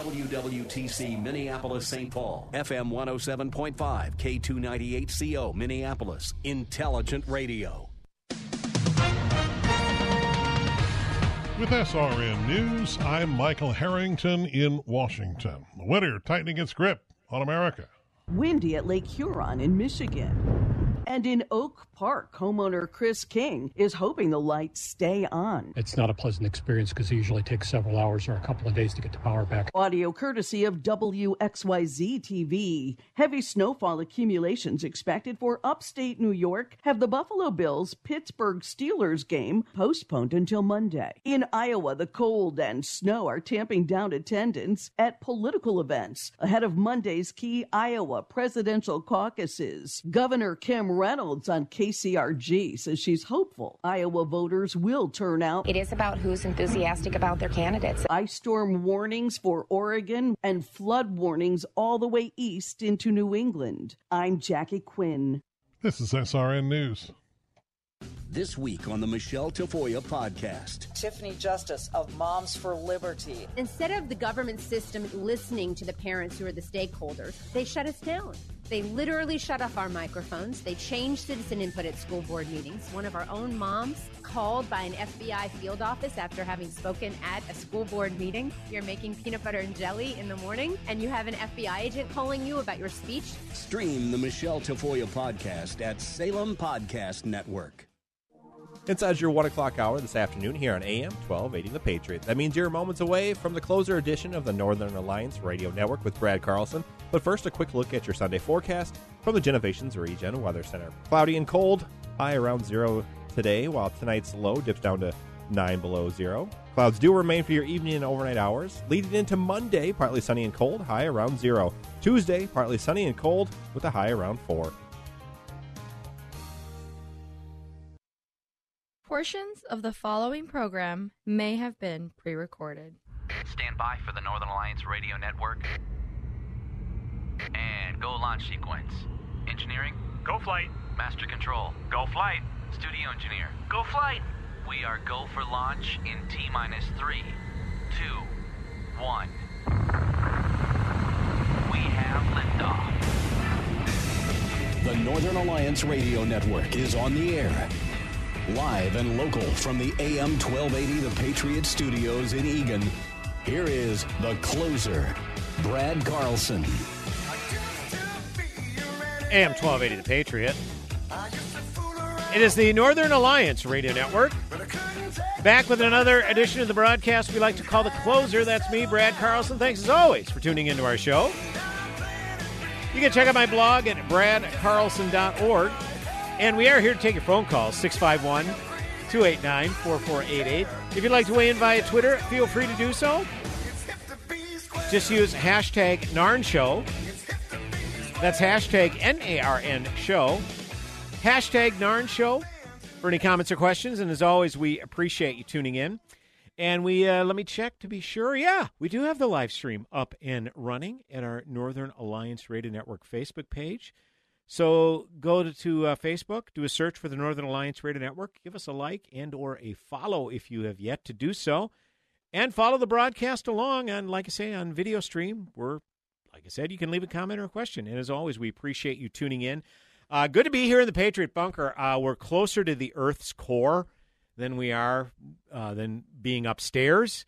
WWTC Minneapolis St. Paul, FM 107.5, K298CO Minneapolis, Intelligent Radio. With SRN News, I'm Michael Harrington in Washington. The winter tightening its grip on America. Windy at Lake Huron in Michigan. And in Oak Park, homeowner Chris King is hoping the lights stay on. It's not a pleasant experience because it usually takes several hours or a couple of days to get the power back. Audio courtesy of WXYZ TV. Heavy snowfall accumulations expected for upstate New York have the Buffalo Bills Pittsburgh Steelers game postponed until Monday. In Iowa, the cold and snow are tamping down attendance at political events ahead of Monday's key Iowa presidential caucuses. Governor Kim Reynolds on KCRG says she's hopeful Iowa voters will turn out. It is about who's enthusiastic about their candidates. Ice storm warnings for Oregon and flood warnings all the way east into New England. I'm Jackie Quinn. This is SRN News. This week on the Michelle Tafoya podcast. Tiffany Justice of Moms for Liberty. Instead of the government system listening to the parents who are the stakeholders, they shut us down. They literally shut off our microphones. They changed citizen input at school board meetings. One of our own moms called by an FBI field office after having spoken at a school board meeting. You're making peanut butter and jelly in the morning, and you have an FBI agent calling you about your speech. Stream the Michelle Tafoya podcast at Salem Podcast Network. Inside your 1 o'clock hour this afternoon here on AM 1280 The Patriot. That means you're moments away from the closer edition of the Northern Alliance Radio Network with Brad Carlson. But first, a quick look at your Sunday forecast from the Genovations Regen Weather Center. Cloudy and cold, high around zero today, while tonight's low dips down to 9 below zero. Clouds do remain for your evening and overnight hours, leading into Monday, partly sunny and cold, high around zero. Tuesday, partly sunny and cold, with a high around 4. Portions of the following program may have been pre recorded. Stand by for the Northern Alliance Radio Network. And go launch sequence. Engineering? Go flight. Master control? Go flight. Studio engineer? Go flight. We are go for launch in T minus three, two, one. We have liftoff. The Northern Alliance Radio Network is on the air. Live and local from the AM 1280 The Patriot Studios in Eagan, here is the closer, Brad Carlson. AM 1280 The Patriot. It is the Northern Alliance Radio Network. Back with another edition of the broadcast we like to call the closer. That's me, Brad Carlson. Thanks as always for tuning into our show. You can check out my blog at bradcarlson.org. And we are here to take your phone calls 651 289 4488. If you'd like to weigh in via Twitter, feel free to do so. Just use hashtag NARN Show. That's hashtag N A R N Show. Hashtag NARN Show for any comments or questions. And as always, we appreciate you tuning in. And we uh, let me check to be sure. Yeah, we do have the live stream up and running at our Northern Alliance Radio Network Facebook page. So go to, to uh, Facebook, do a search for the Northern Alliance Radio Network, give us a like and or a follow if you have yet to do so, and follow the broadcast along. And like I say, on video stream, we're like I said, you can leave a comment or a question. And as always, we appreciate you tuning in. Uh, good to be here in the Patriot Bunker. Uh, we're closer to the Earth's core than we are uh, than being upstairs,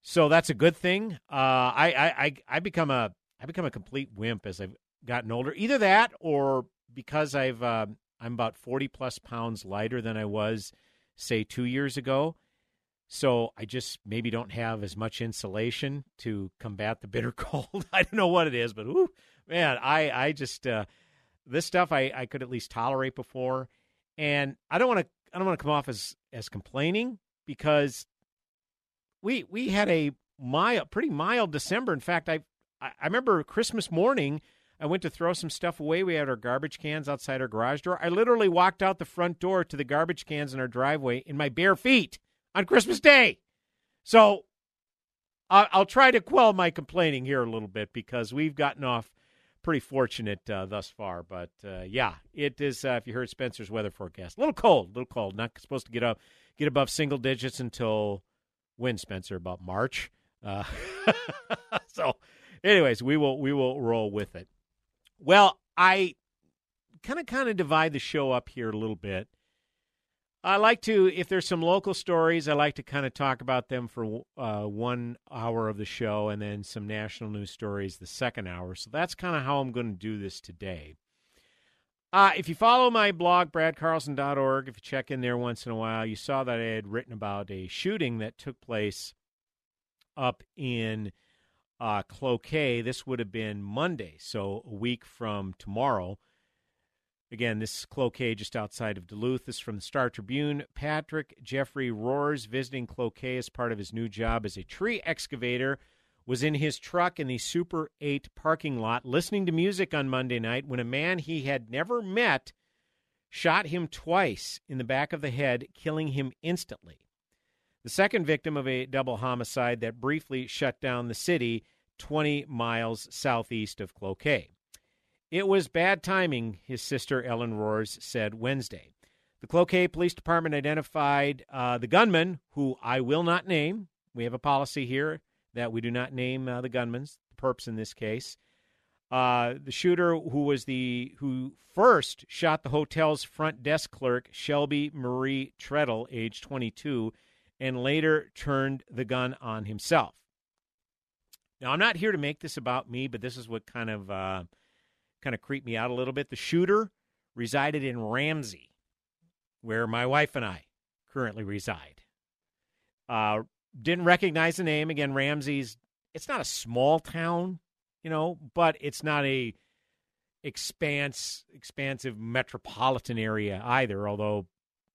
so that's a good thing. Uh, I, I I I become a I become a complete wimp as I've gotten older. Either that, or because I've uh, I'm about forty plus pounds lighter than I was, say, two years ago. So I just maybe don't have as much insulation to combat the bitter cold. I don't know what it is, but man, I I just uh, this stuff I I could at least tolerate before, and I don't want to I don't want to come off as as complaining because we we had a mild, pretty mild December. In fact, I I remember Christmas morning. I went to throw some stuff away. We had our garbage cans outside our garage door. I literally walked out the front door to the garbage cans in our driveway in my bare feet on Christmas Day. So I'll try to quell my complaining here a little bit because we've gotten off pretty fortunate uh, thus far. But uh, yeah, it is. Uh, if you heard Spencer's weather forecast, a little cold, a little cold. Not supposed to get up, get above single digits until when Spencer about March. Uh, so, anyways, we will we will roll with it. Well, I kind of kind of divide the show up here a little bit. I like to, if there's some local stories, I like to kind of talk about them for uh, one hour of the show, and then some national news stories the second hour. So that's kind of how I'm going to do this today. Uh, if you follow my blog, bradcarlson.org, if you check in there once in a while, you saw that I had written about a shooting that took place up in uh, Cloquet. This would have been Monday, so a week from tomorrow. Again, this is Cloquet just outside of Duluth. This is from the Star Tribune. Patrick Jeffrey Roars visiting Cloquet as part of his new job as a tree excavator was in his truck in the Super 8 parking lot listening to music on Monday night when a man he had never met shot him twice in the back of the head, killing him instantly. The second victim of a double homicide that briefly shut down the city 20 miles southeast of Cloquet. It was bad timing, his sister Ellen Roars said Wednesday. The Cloquet Police Department identified uh, the gunman, who I will not name. We have a policy here that we do not name uh, the gunmen, the perps in this case. Uh, the shooter, who was the who first shot the hotel's front desk clerk, Shelby Marie Treadle, age 22, and later turned the gun on himself. Now, I'm not here to make this about me, but this is what kind of uh, kind of creeped me out a little bit. The shooter resided in Ramsey, where my wife and I currently reside. Uh, didn't recognize the name. Again, Ramsey's, it's not a small town, you know, but it's not a expanse, expansive metropolitan area either, although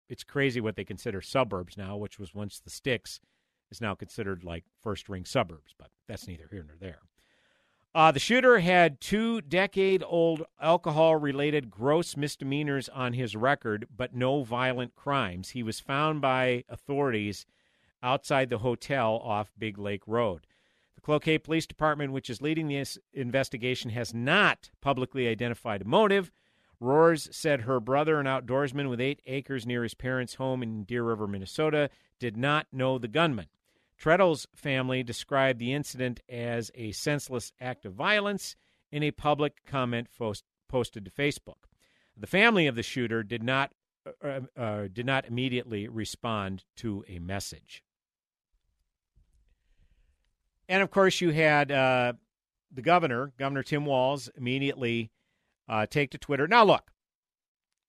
it's crazy what they consider suburbs now, which was once the sticks, is now considered like first ring suburbs, but that's neither here nor there. Uh, the shooter had two decade old alcohol related gross misdemeanors on his record, but no violent crimes. He was found by authorities outside the hotel off Big Lake Road. The Cloquet Police Department, which is leading this investigation, has not publicly identified a motive. Roars said her brother, an outdoorsman with eight acres near his parents' home in Deer River, Minnesota, did not know the gunman. Treadle's family described the incident as a senseless act of violence in a public comment post- posted to Facebook. The family of the shooter did not uh, uh, uh, did not immediately respond to a message. And of course, you had uh, the governor, Governor Tim Walz, immediately uh, take to Twitter. Now, look,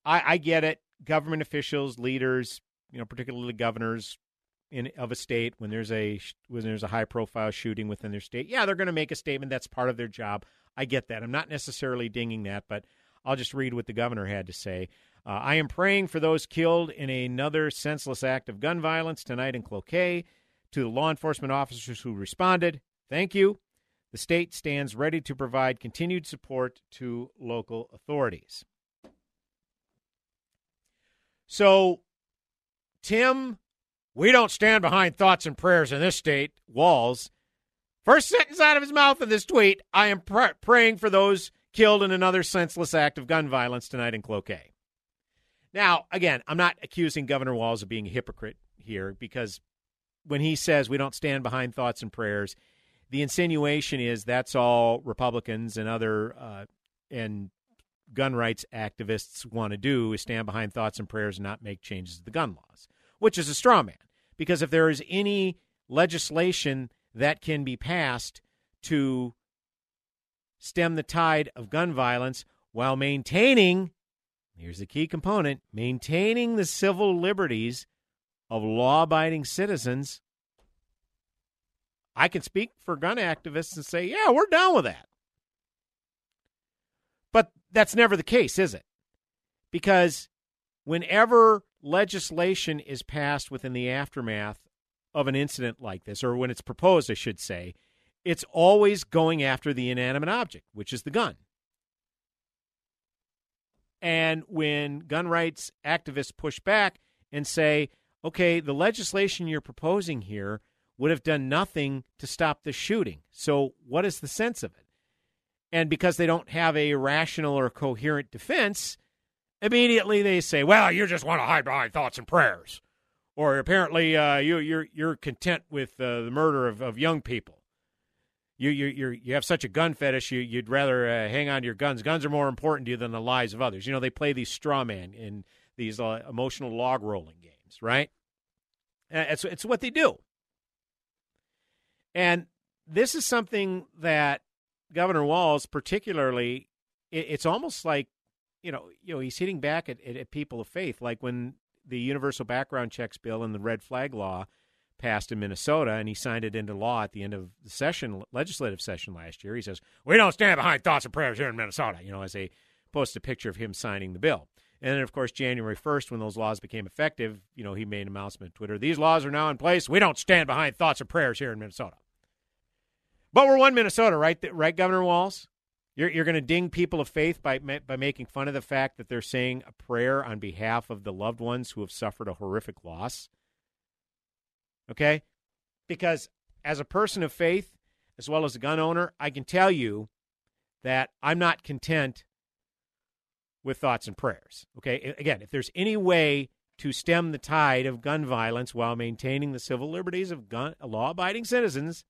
I, I get it. Government officials, leaders, you know, particularly governors, in of a state when there's a when there's a high profile shooting within their state, yeah, they're going to make a statement. That's part of their job. I get that. I'm not necessarily dinging that, but I'll just read what the governor had to say. Uh, I am praying for those killed in another senseless act of gun violence tonight in Cloquet. To the law enforcement officers who responded, thank you. The state stands ready to provide continued support to local authorities. So, Tim we don't stand behind thoughts and prayers in this state, Walz. First sentence out of his mouth in this tweet I am pr- praying for those killed in another senseless act of gun violence tonight in Cloquet. Now, again, I'm not accusing Governor Walz of being a hypocrite here because when he says we don't stand behind thoughts and prayers, the insinuation is that's all Republicans and other uh, and gun rights activists want to do is stand behind thoughts and prayers and not make changes to the gun laws which is a straw man. Because if there is any legislation that can be passed to stem the tide of gun violence while maintaining, here's the key component, maintaining the civil liberties of law abiding citizens, I can speak for gun activists and say, yeah, we're down with that. But that's never the case, is it? Because whenever legislation is passed within the aftermath of an incident like this, or when it's proposed, I should say, it's always going after the inanimate object, which is the gun. And when gun rights activists push back and say, okay, the legislation you're proposing here would have done nothing to stop the shooting. So, what is the sense of it? And because they don't have a rational or coherent defense, immediately they say, well, you just want to hide behind thoughts and prayers. Or apparently uh, you, you're, you're content with uh, the murder of, of young people you you you you have such a gun fetish. You you'd rather uh, hang on to your guns. Guns are more important to you than the lives of others. You know they play these straw man in these uh, emotional log rolling games, right? It's it's what they do. And this is something that Governor Walz, particularly, it, it's almost like you know you know he's hitting back at, at, at people of faith, like when the universal background checks bill and the red flag law passed in Minnesota, and he signed it into law at the end of the session, legislative session last year. He says, "We don't stand behind thoughts and prayers here in Minnesota." You know, as they post a picture of him signing the bill. And then, of course, January 1st, when those laws became effective, you know, he made an announcement on Twitter these laws are now in place. We don't stand behind thoughts and prayers here in Minnesota. But we're one Minnesota, right? Right, Governor Walz? You're, you're going to ding people of faith by, by making fun of the fact that they're saying a prayer on behalf of the loved ones who have suffered a horrific loss. Okay? Because as a person of faith, as well as a gun owner, I can tell you that I'm not content with thoughts and prayers. Okay? Again, if there's any way to stem the tide of gun violence while maintaining the civil liberties of gun law abiding citizens,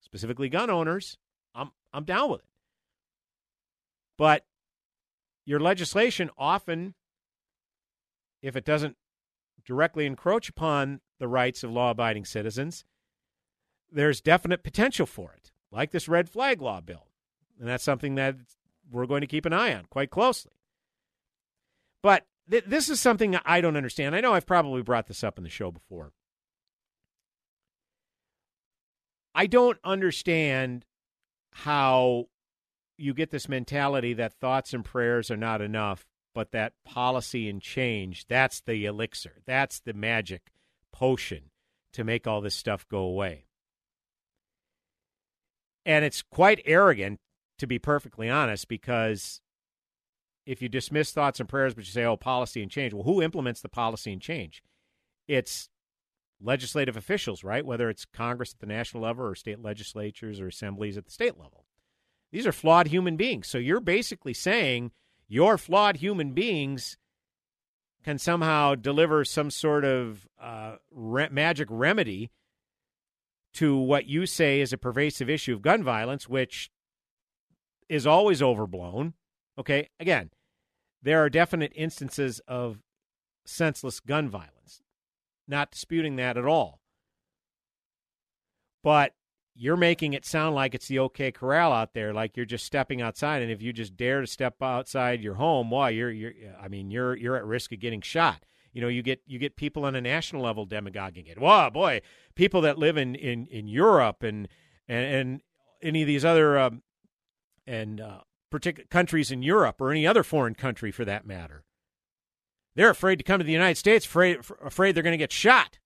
specifically gun owners, I'm I'm down with it. But your legislation often if it doesn't directly encroach upon the rights of law abiding citizens, there's definite potential for it, like this red flag law bill. And that's something that we're going to keep an eye on quite closely. But th- this is something I don't understand. I know I've probably brought this up in the show before. I don't understand how you get this mentality that thoughts and prayers are not enough, but that policy and change, that's the elixir. That's the magic potion to make all this stuff go away. And it's quite arrogant, to be perfectly honest, because if you dismiss thoughts and prayers, but you say, oh, policy and change, well, who implements the policy and change? It's legislative officials, right? Whether it's Congress at the national level or state legislatures or assemblies at the state level. These are flawed human beings. So you're basically saying your flawed human beings can somehow deliver some sort of uh, re- magic remedy to what you say is a pervasive issue of gun violence, which is always overblown. Okay, again, there are definite instances of senseless gun violence. Not disputing that at all. But you're making it sound like it's the OK Corral out there, like you're just stepping outside, and if you just dare to step outside your home, why you're you're I mean you're you're at risk of getting shot. You know, you get you get people on a national level demagoguing it. Wow, boy, people that live in in in Europe and and, and any of these other um, and uh, particular countries in Europe or any other foreign country for that matter, they're afraid to come to the United States, afraid afraid they're going to get shot.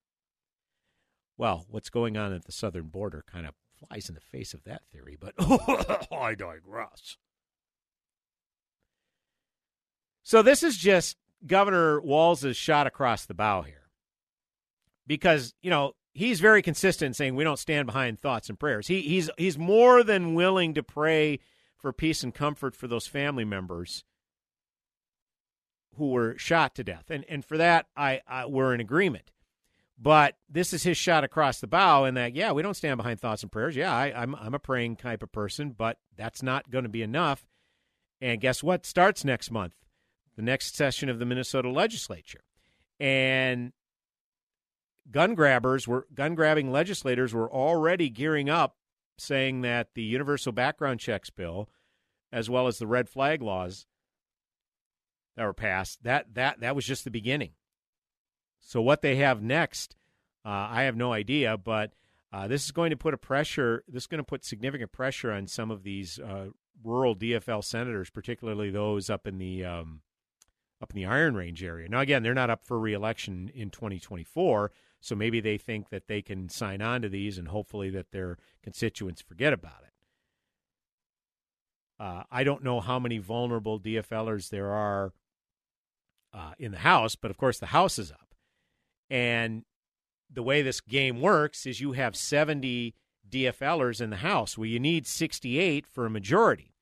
Well, what's going on at the southern border kind of flies in the face of that theory, but I digress. So this is just Governor Walz's shot across the bow here. Because, you know, he's very consistent saying we don't stand behind thoughts and prayers. He, he's he's more than willing to pray for peace and comfort for those family members who were shot to death. And and for that I, I we're in agreement. But this is his shot across the bow, and that, yeah, we don't stand behind thoughts and prayers. Yeah, I, I'm, I'm a praying type of person, but that's not going to be enough. And guess what? Starts next month, the next session of the Minnesota legislature. And gun grabbers were gun grabbing legislators were already gearing up saying that the universal background checks bill as well as the red flag laws that were passed that that that was just the beginning so what they have next, uh, I have no idea, but uh, this is going to put a pressure. This is going to put significant pressure on some of these uh, rural DFL senators, particularly those up in the um, up in the Iron Range area. Now, again, they're not up for reelection in 2024, So maybe they think that they can sign on to these and hopefully that their constituents forget about it. Uh, I don't know how many vulnerable DFLers there are uh, in the House, but of course the House is up. And the way this game works is you have 70 DFLers in the House. Well, you need 68 for a majority.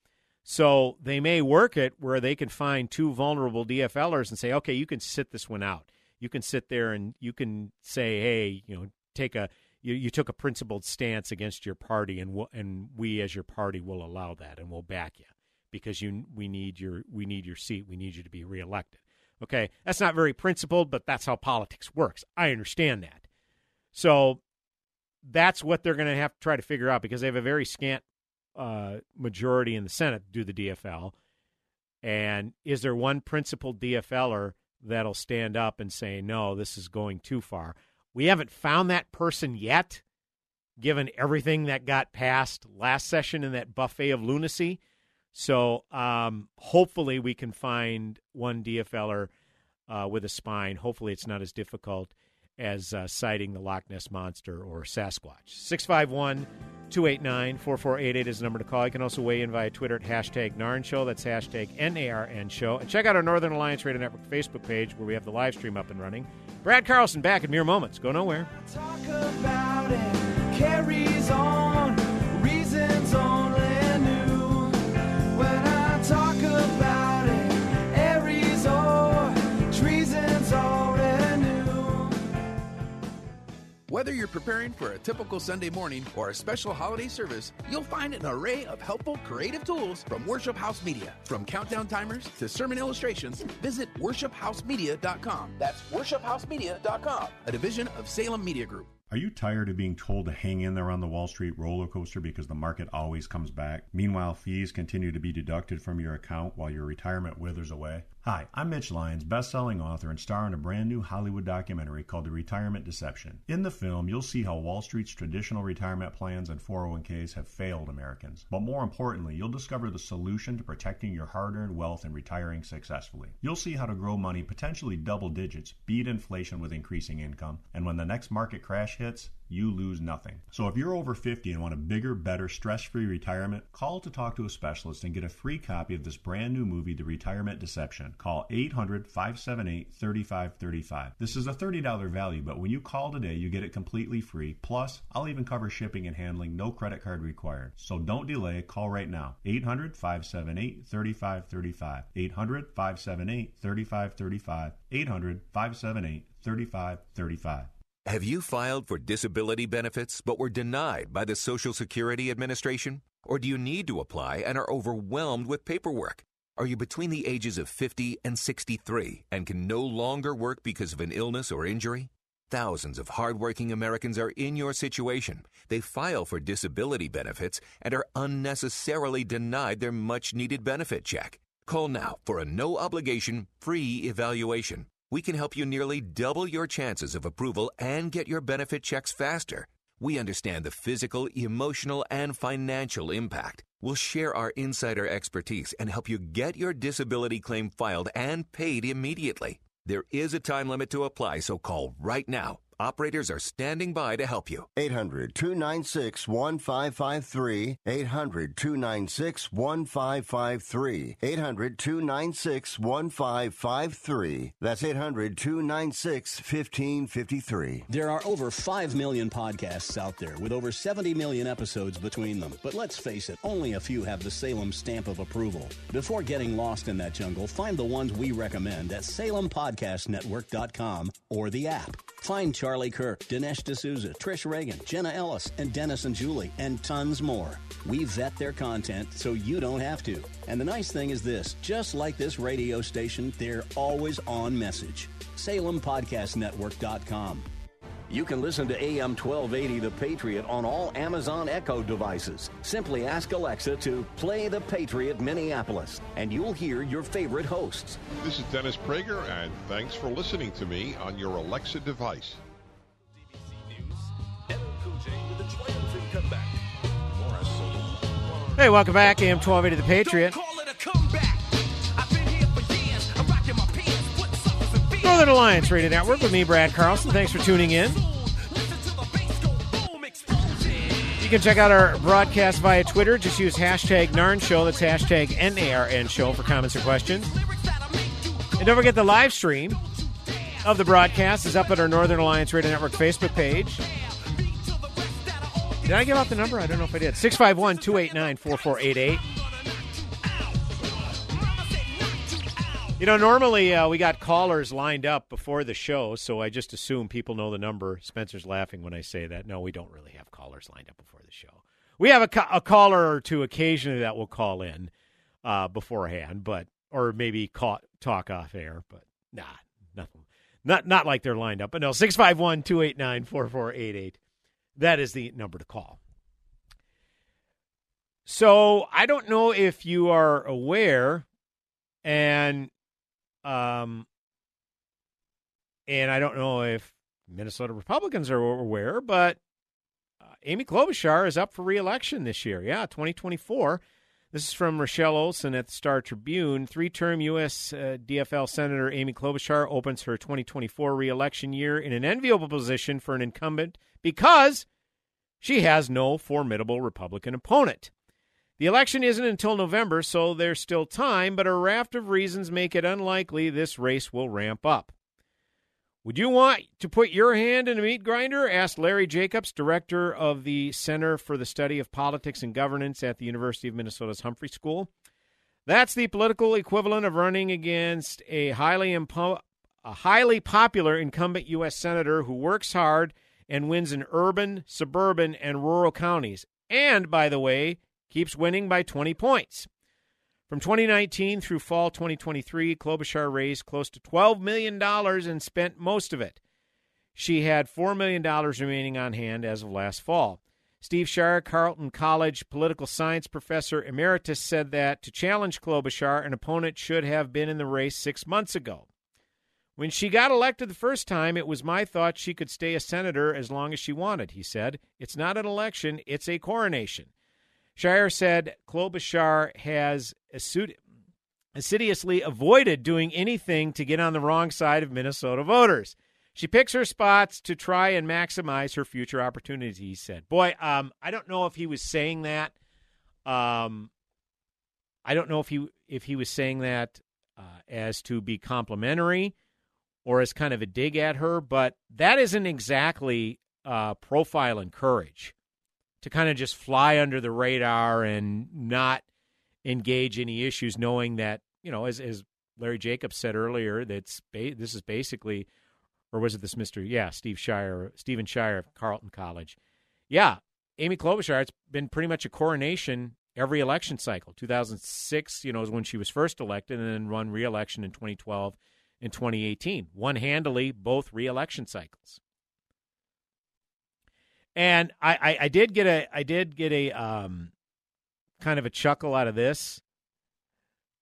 So they may work it where they can find two vulnerable DFLers and say, okay, you can sit this one out. You can sit there and you can say, hey, you know, take a you, you took a principled stance against your party, and we'll, and we as your party will allow that, and we'll back you because you we need your we need your seat. We need you to be reelected. Okay, that's not very principled, but that's how politics works. I understand that. So that's what they're going to have to try to figure out because they have a very scant uh, majority in the Senate do the DFL. And is there one principled DFLer that'll stand up and say, no, this is going too far? We haven't found that person yet, given everything that got passed last session in that buffet of lunacy. So um, hopefully we can find one DFLer uh, with a spine. Hopefully it's not as difficult as uh, sighting the Loch Ness Monster or Sasquatch. 651 289 4488 is the number to call. You can also weigh in via Twitter at hashtag NARN Show. That's hashtag NARN Show. And check out our Northern Alliance Radio Network Facebook page where we have the live stream up and running. Brad Carlson back in mere moments. Go nowhere. Whether you're preparing for a typical Sunday morning or a special holiday service, you'll find an array of helpful creative tools from Worship House Media. From countdown timers to sermon illustrations, visit worshiphousemedia.com. That's worshiphousemedia.com, a division of Salem Media Group. Are you tired of being told to hang in there on the Wall Street roller coaster because the market always comes back? Meanwhile, fees continue to be deducted from your account while your retirement withers away? Hi, I'm Mitch Lyons, best-selling author and star in a brand new Hollywood documentary called The Retirement Deception. In the film, you'll see how Wall Street's traditional retirement plans and 401ks have failed Americans. But more importantly, you'll discover the solution to protecting your hard-earned wealth and retiring successfully. You'll see how to grow money potentially double digits, beat inflation with increasing income, and when the next market crash hits, you lose nothing. So if you're over 50 and want a bigger, better, stress-free retirement, call to talk to a specialist and get a free copy of this brand new movie, The Retirement Deception. Call 800-578-3535. This is a $30 value, but when you call today, you get it completely free. Plus, I'll even cover shipping and handling, no credit card required. So don't delay, call right now. 800-578-3535. 800-578-3535. 800-578-3535. Have you filed for disability benefits but were denied by the Social Security Administration? Or do you need to apply and are overwhelmed with paperwork? Are you between the ages of 50 and 63 and can no longer work because of an illness or injury? Thousands of hardworking Americans are in your situation. They file for disability benefits and are unnecessarily denied their much needed benefit check. Call now for a no obligation, free evaluation. We can help you nearly double your chances of approval and get your benefit checks faster. We understand the physical, emotional, and financial impact. We'll share our insider expertise and help you get your disability claim filed and paid immediately. There is a time limit to apply, so call right now. Operators are standing by to help you. 800 296 1553. 800 296 1553. 800 296 1553. That's 800 296 1553. There are over 5 million podcasts out there with over 70 million episodes between them. But let's face it, only a few have the Salem stamp of approval. Before getting lost in that jungle, find the ones we recommend at salempodcastnetwork.com or the app. Find Charlie Kirk, Dinesh D'Souza, Trish Regan, Jenna Ellis, and Dennis and Julie, and tons more. We vet their content so you don't have to. And the nice thing is this just like this radio station, they're always on message. SalemPodcastNetwork.com. You can listen to AM 1280 The Patriot on all Amazon Echo devices. Simply ask Alexa to play The Patriot Minneapolis, and you'll hear your favorite hosts. This is Dennis Prager, and thanks for listening to me on your Alexa device. Hey, welcome back. AM 1280 The Patriot. Northern Alliance Radio Network with me, Brad Carlson. Thanks for tuning in. You can check out our broadcast via Twitter. Just use hashtag NARN Show. That's hashtag NARN Show for comments or questions. And don't forget the live stream of the broadcast is up at our Northern Alliance Radio Network Facebook page. Did I give out the number? I don't know if I did. 651 289 4488. You know, normally uh, we got callers lined up before the show, so I just assume people know the number. Spencer's laughing when I say that. No, we don't really have callers lined up before the show. We have a, ca- a caller or two occasionally that will call in uh, beforehand, but or maybe talk off air, but nah, nothing. Not not like they're lined up. But no, 651 289 4488. That is the number to call. So I don't know if you are aware, and um, and I don't know if Minnesota Republicans are aware, but uh, Amy Klobuchar is up for reelection this year. Yeah, 2024. This is from Rochelle Olson at the Star Tribune. Three term U.S. Uh, DFL Senator Amy Klobuchar opens her 2024 reelection year in an enviable position for an incumbent because she has no formidable Republican opponent. The election isn't until November, so there's still time, but a raft of reasons make it unlikely this race will ramp up. Would you want to put your hand in a meat grinder? asked Larry Jacobs, director of the Center for the Study of Politics and Governance at the University of Minnesota's Humphrey School. That's the political equivalent of running against a highly impo- a highly popular incumbent U.S. senator who works hard and wins in urban, suburban, and rural counties. And, by the way, keeps winning by 20 points. From 2019 through fall 2023, Klobuchar raised close to $12 million and spent most of it. She had $4 million remaining on hand as of last fall. Steve Schier, Carleton College political science professor emeritus, said that to challenge Klobuchar, an opponent should have been in the race six months ago. When she got elected the first time, it was my thought she could stay a senator as long as she wanted, he said. It's not an election, it's a coronation. Schier said Klobuchar has assiduously avoided doing anything to get on the wrong side of Minnesota voters. She picks her spots to try and maximize her future opportunities, he said. Boy, um, I don't know if he was saying that. Um, I don't know if he if he was saying that uh, as to be complimentary or as kind of a dig at her, but that isn't exactly uh, profile and courage to kind of just fly under the radar and not engage any issues, knowing that you know, as as Larry Jacobs said earlier, that's ba- this is basically, or was it this Mister? Yeah, Steve Schier, Stephen Schier of Carleton College. Yeah, Amy Klobuchar. It's been pretty much a coronation every election cycle. 2006, you know, is when she was first elected, and then run re-election in 2012 and 2018. Won handily both re-election cycles. And I, I, I did get a I did get a um, kind of a chuckle out of this.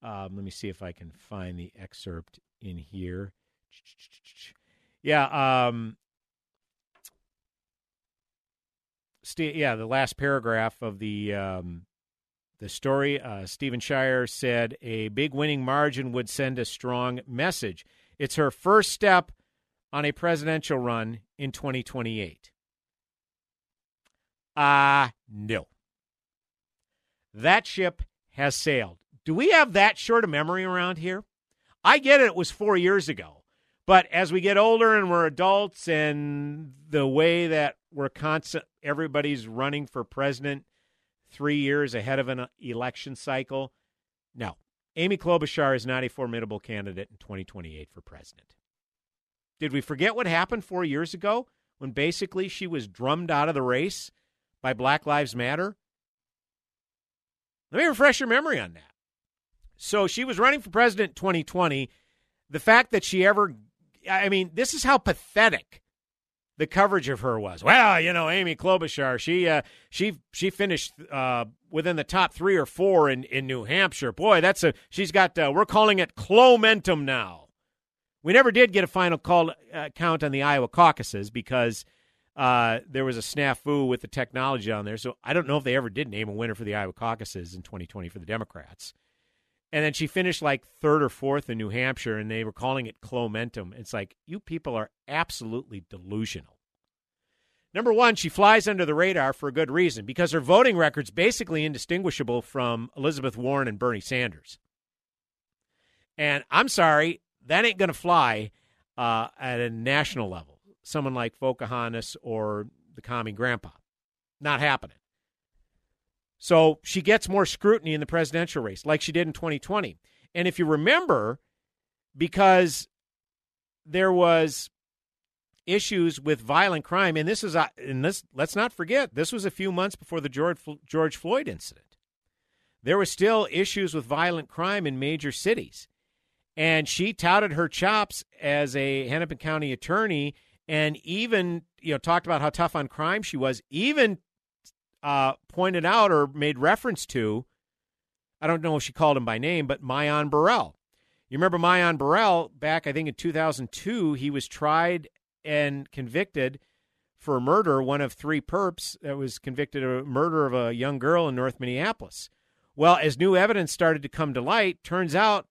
Um, let me see if I can find the excerpt in here. Yeah, um, st- yeah, the last paragraph of the um, the story. Uh, Stephen Schier said a big winning margin would send a strong message. It's her first step on a presidential run in 2028. Ah, uh, no. That ship has sailed. Do we have that short a memory around here? I get it, it was four years ago. But as we get older and we're adults, and the way that we're constant, everybody's running for president three years ahead of an election cycle. No, Amy Klobuchar is not a formidable candidate in 2028 for president. Did we forget what happened four years ago when basically she was drummed out of the race by Black Lives Matter? Let me refresh your memory on that. So she was running for president 2020. The fact that she ever, I mean, this is how pathetic the coverage of her was. Well, you know, Amy Klobuchar, she uh, she she finished uh, within the top three or four in, in New Hampshire. Boy, that's a she's got. Uh, we're calling it Klomentum now. We never did get a final call uh, count on the Iowa caucuses because uh, there was a snafu with the technology on there. So I don't know if they ever did name a winner for the Iowa caucuses in 2020 for the Democrats. And then she finished like third or fourth in New Hampshire, and they were calling it Klomentum. It's like, you people are absolutely delusional. Number one, she flies under the radar for a good reason because her voting record's basically indistinguishable from Elizabeth Warren and Bernie Sanders. And I'm sorry, that ain't going to fly uh, at a national level. Someone like Pocahontas or the commie grandpa. Not happening. So she gets more scrutiny in the presidential race, like she did in 2020. And if you remember, because there was issues with violent crime, and this is, and this let's not forget, this was a few months before the George George Floyd incident. There were still issues with violent crime in major cities, and she touted her chops as a Hennepin County attorney, and even you know talked about how tough on crime she was. Even uh, pointed out or made reference to, I don't know if she called him by name, but Myon Burrell. You remember Myon Burrell back, I think in 2002, he was tried and convicted for murder, one of three perps that was convicted of murder of a young girl in North Minneapolis. Well, as new evidence started to come to light, turns out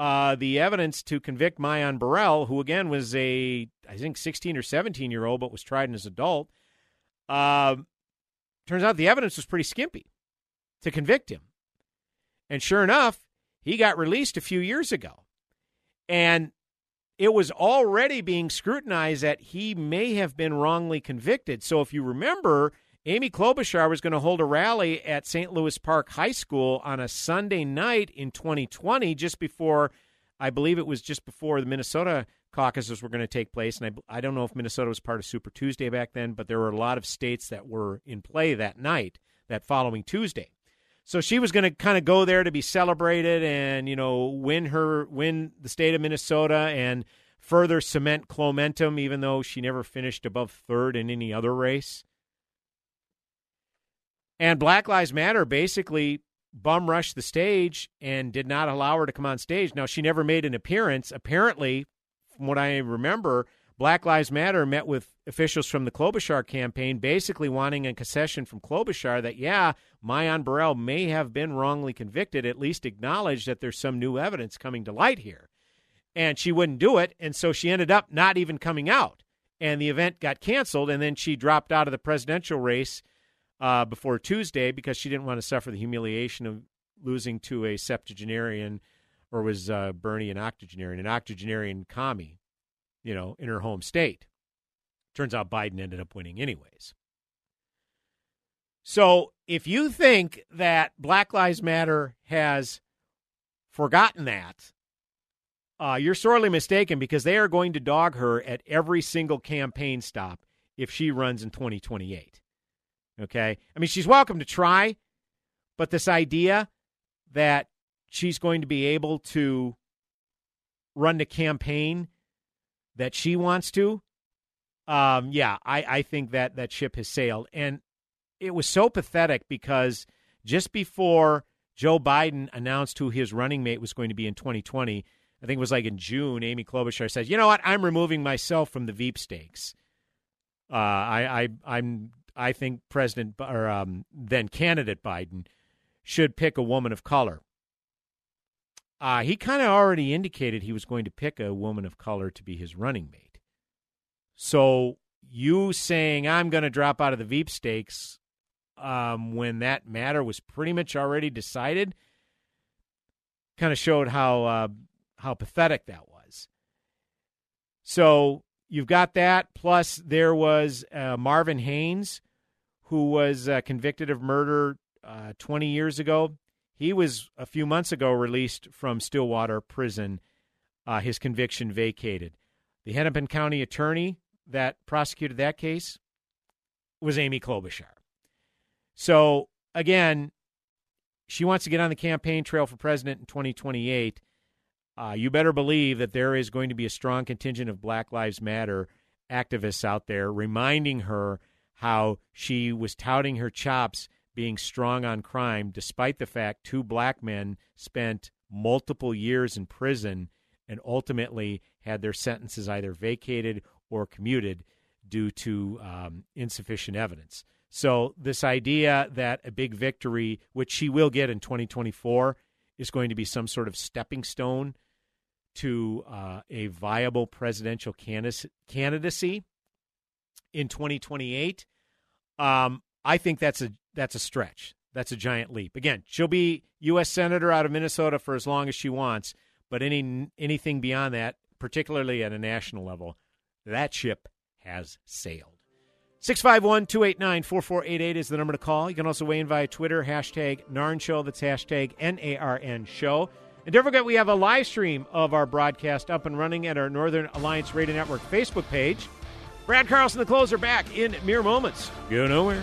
uh, the evidence to convict Myon Burrell, who again was a, I think, 16 or 17 year old, but was tried as an adult, uh, turns out the evidence was pretty skimpy to convict him. And sure enough, he got released a few years ago. And it was already being scrutinized that he may have been wrongly convicted. So if you remember, Amy Klobuchar was going to hold a rally at St. Louis Park High School on a Sunday night in 2020, just before, I believe it was just before the Minnesota caucuses were going to take place. And I, I don't know if Minnesota was part of Super Tuesday back then, but there were a lot of states that were in play that night, that following Tuesday. So she was going to kind of go there to be celebrated and you know win her win the state of Minnesota and further cement Klomentum, even though she never finished above third in any other race. And Black Lives Matter basically bum rushed the stage and did not allow her to come on stage. Now she never made an appearance. Apparently, from what I remember, Black Lives Matter met with officials from the Klobuchar campaign, basically wanting a concession from Klobuchar that, yeah, Myon Burrell may have been wrongly convicted, at least acknowledge that there's some new evidence coming to light here. And she wouldn't do it, and so she ended up not even coming out. And the event got canceled, and then she dropped out of the presidential race uh, before Tuesday because she didn't want to suffer the humiliation of losing to a septuagenarian, or was uh, Bernie an octogenarian, an octogenarian commie you know, in her home state. Turns out Biden ended up winning anyways. So if you think that Black Lives Matter has forgotten that, uh, you're sorely mistaken because they are going to dog her at every single campaign stop if she runs in 2028. Okay? I mean, she's welcome to try, but this idea that she's going to be able to run the campaign that she wants to, um, yeah, I, I think that that ship has sailed. And it was so pathetic because just before Joe Biden announced who his running mate was going to be in 2020, I think it was like in June, Amy Klobuchar said, "You know what? I'm removing myself from the Veep stakes. Uh, I, I, I'm, I think President or um, then candidate Biden should pick a woman of color." Uh, he kind of already indicated he was going to pick a woman of color to be his running mate. So you saying I'm going to drop out of the Veep stakes um, when that matter was pretty much already decided kind of showed how uh, how pathetic that was. So you've got that. Plus, there was uh, Marvin Haynes, who was uh, convicted of murder uh, 20 years ago. He was a few months ago released from Stillwater Prison, uh, his conviction vacated. The Hennepin County attorney that prosecuted that case was Amy Klobuchar. So, again, she wants to get on the campaign trail for president in 2028. Uh, you better believe that there is going to be a strong contingent of Black Lives Matter activists out there reminding her how she was touting her chops being strong on crime, despite the fact two black men spent multiple years in prison and ultimately had their sentences either vacated or commuted due to um, insufficient evidence. So, this idea that a big victory, which she will get in 2024, is going to be some sort of stepping stone to uh, a viable presidential candidacy in 2028. Um, I think that's a that's a stretch. That's a giant leap. Again, she'll be U.S. senator out of Minnesota for as long as she wants, but any anything beyond that, particularly at a national level, that ship has sailed. 651 289 4488 is the number to call. You can also weigh in via Twitter, hashtag NARN Show. That's hashtag N A R N Show. And don't forget, we have a live stream of our broadcast up and running at our Northern Alliance Radio Network Facebook page. Brad Carlson, the closer, back in mere moments. Go nowhere.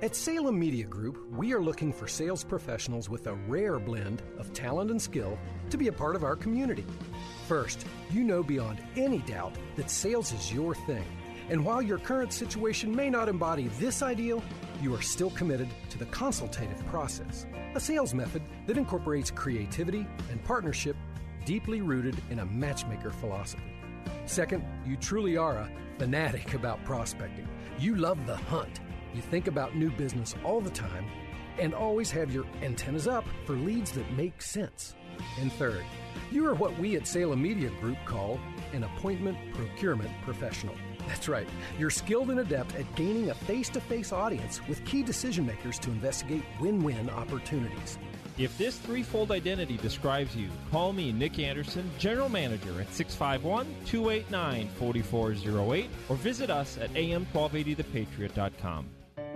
At Salem Media Group, we are looking for sales professionals with a rare blend of talent and skill to be a part of our community. First, you know beyond any doubt that sales is your thing. And while your current situation may not embody this ideal, you are still committed to the consultative process, a sales method that incorporates creativity and partnership deeply rooted in a matchmaker philosophy. Second, you truly are a fanatic about prospecting. You love the hunt. You think about new business all the time and always have your antennas up for leads that make sense. And third, you are what we at Salem Media Group call an appointment procurement professional. That's right, you're skilled and adept at gaining a face to face audience with key decision makers to investigate win win opportunities. If this threefold identity describes you, call me, Nick Anderson, General Manager at 651 289 4408, or visit us at am1280thepatriot.com.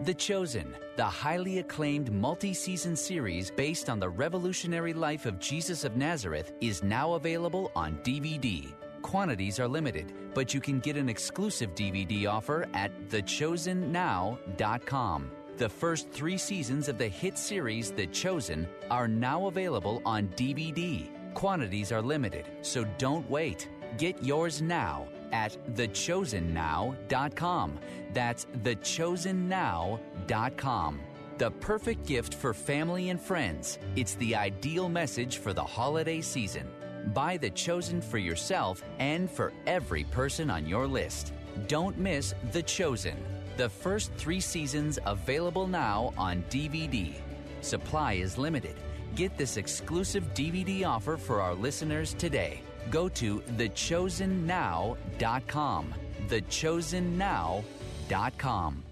The Chosen, the highly acclaimed multi season series based on the revolutionary life of Jesus of Nazareth, is now available on DVD. Quantities are limited, but you can get an exclusive DVD offer at thechosennow.com. The first three seasons of the hit series The Chosen are now available on DVD. Quantities are limited, so don't wait. Get yours now at thechosennow.com. That's thechosennow.com. The perfect gift for family and friends. It's the ideal message for the holiday season. Buy The Chosen for yourself and for every person on your list. Don't miss The Chosen. The first three seasons available now on DVD. Supply is limited. Get this exclusive DVD offer for our listeners today. Go to thechosennow.com. Thechosennow.com.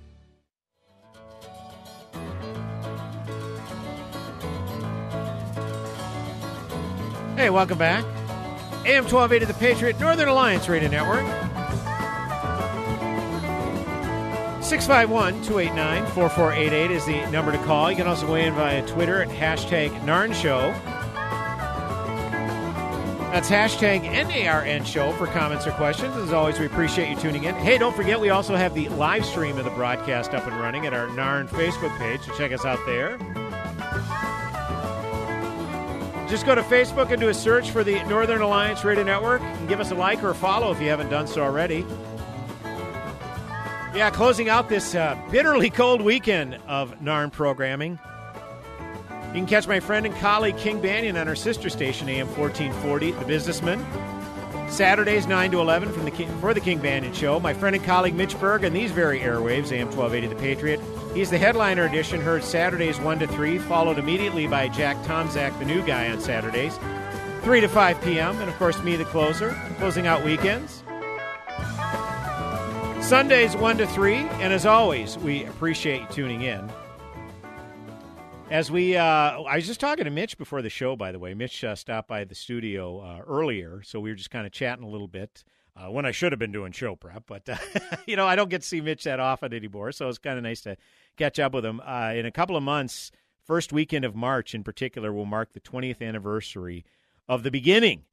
Hey, welcome back. AM 1280 The Patriot, Northern Alliance Radio Network. 651 289 4488 is the number to call. You can also weigh in via Twitter at hashtag NARN Show. That's hashtag NARN Show for comments or questions. As always, we appreciate you tuning in. Hey, don't forget, we also have the live stream of the broadcast up and running at our NARN Facebook page, so check us out there. Just go to Facebook and do a search for the Northern Alliance Radio Network and give us a like or a follow if you haven't done so already. Yeah, closing out this uh, bitterly cold weekend of NARN programming. You can catch my friend and colleague King Banaian on our sister station, AM 1440, The Businessman. Saturdays, 9 to 11 from the for the King Banaian Show. My friend and colleague Mitch Berg on these very airwaves, AM 1280 The Patriot. He's the headliner edition, heard Saturdays 1 to 3, followed immediately by Jack Tomczak, the new guy on Saturdays, 3 to 5 p.m., and of course me, the closer, closing out weekends. Sundays 1 to 3, and as always, we appreciate you tuning in. As we, uh, I was just talking to Mitch before the show, by the way. Mitch uh, stopped by the studio uh, earlier, so we were just kind of chatting a little bit uh, when I should have been doing show prep. But, uh, you know, I don't get to see Mitch that often anymore, so it's kind of nice to catch up with him. Uh, in a couple of months, first weekend of March in particular, will mark the 20th anniversary of the beginning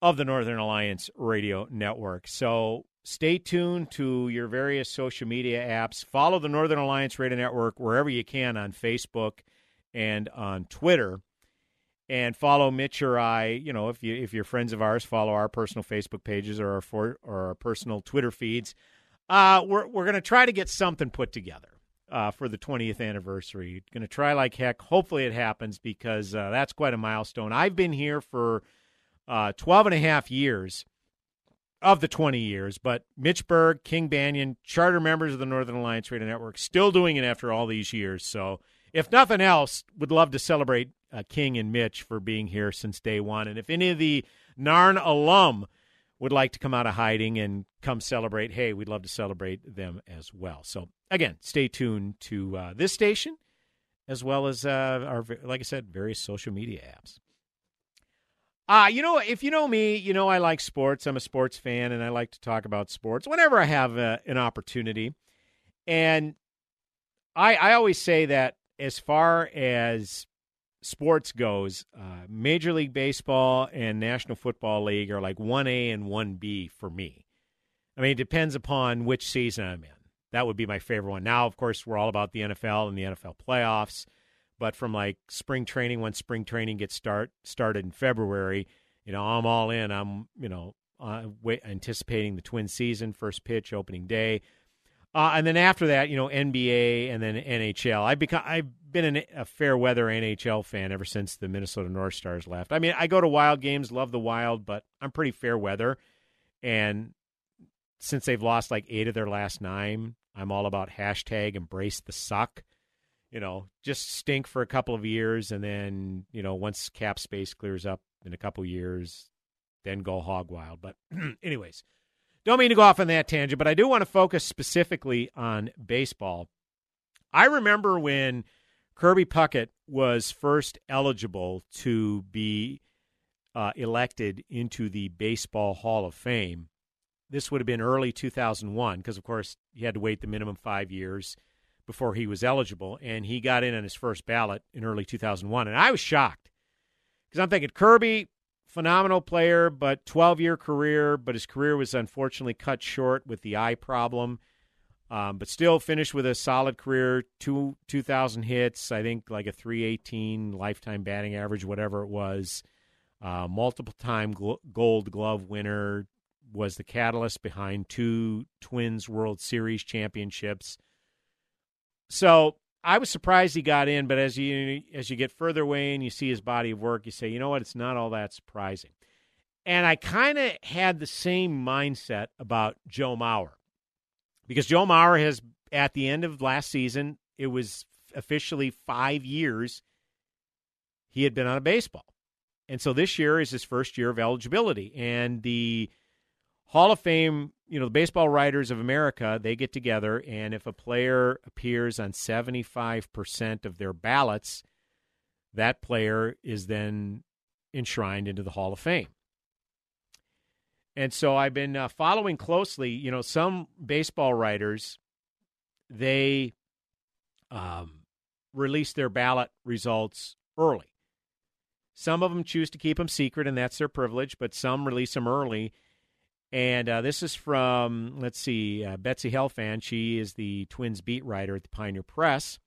of the Northern Alliance Radio Network. So stay tuned to your various social media apps. Follow the Northern Alliance Radio Network wherever you can on Facebook and on Twitter. And follow Mitch or I. You know, if you if you're friends of ours, follow our personal Facebook pages or our for, or our personal Twitter feeds. Uh, we're we're going to try to get something put together uh, for the 20th anniversary. Going to try like heck. Hopefully, it happens because uh, that's quite a milestone. I've been here for uh, 12 and a half years of the 20 years, but Mitch Berg, King Banaian, charter members of the Northern Alliance Radio Network, still doing it after all these years. So if nothing else, would love to celebrate uh, King and Mitch for being here since day one. And if any of the Narn alum would like to come out of hiding and come celebrate, hey, we'd love to celebrate them as well. So again, stay tuned to uh, this station as well as uh, our, like I said, various social media apps. Uh, you know, if you know me, you know I like sports. I'm a sports fan and I like to talk about sports whenever I have uh, an opportunity. And I, I always say that as far as sports goes, uh, Major League Baseball and National Football League are like 1A and 1B for me. I mean, it depends upon which season I'm in. That would be my favorite one. Now, of course, we're all about the NFL and the NFL playoffs. But from like spring training, when spring training gets start started in February, you know, I'm all in. I'm, you know, uh, wait, anticipating the twin season, first pitch, opening day. Uh, and then after that, you know, NBA and then NHL. I've become I've been an, a fair weather NHL fan ever since the Minnesota North Stars left. I mean, I go to Wild games, love the Wild, but I'm pretty fair weather. And since they've lost like eight of their last nine, I'm all about hashtag embrace the suck. You know, just stink for a couple of years, and then you know, once cap space clears up in a couple years, then go hog wild. But anyways, don't mean to go off on that tangent, but I do want to focus specifically on baseball. I remember when Kirby Puckett was first eligible to be uh, elected into the Baseball Hall of Fame. This would have been early 2001 because, of course, he had to wait the minimum five years before he was eligible, and he got in on his first ballot in early 2001. And I was shocked because I'm thinking Kirby, phenomenal player, but 12 year career, but his career was unfortunately cut short with the eye problem. Um, but still finished with a solid career, two 2,000 hits, I think like a 318 lifetime batting average, whatever it was. Uh, multiple time gl- gold glove winner, was the catalyst behind two Twins World Series championships. So I was surprised he got in, but as you as you get further away and you see his body of work, you say, you know what, it's not all that surprising. And I kind of had the same mindset about Joe Mauer because Joe Mauer has, at the end of last season, it was officially five years he had been on a baseball. And so this year is his first year of eligibility. And the Hall of Fame, you know, the Baseball Writers of America, they get together, and if a player appears on 75% of their ballots, that player is then enshrined into the Hall of Fame. And so I've been uh, following closely, you know, some baseball writers, they um, release their ballot results early. Some of them choose to keep them secret, and that's their privilege, but some release them early. And uh, this is from, let's see, uh, Betsy Helfand. She is the Twins beat writer at the Pioneer Press.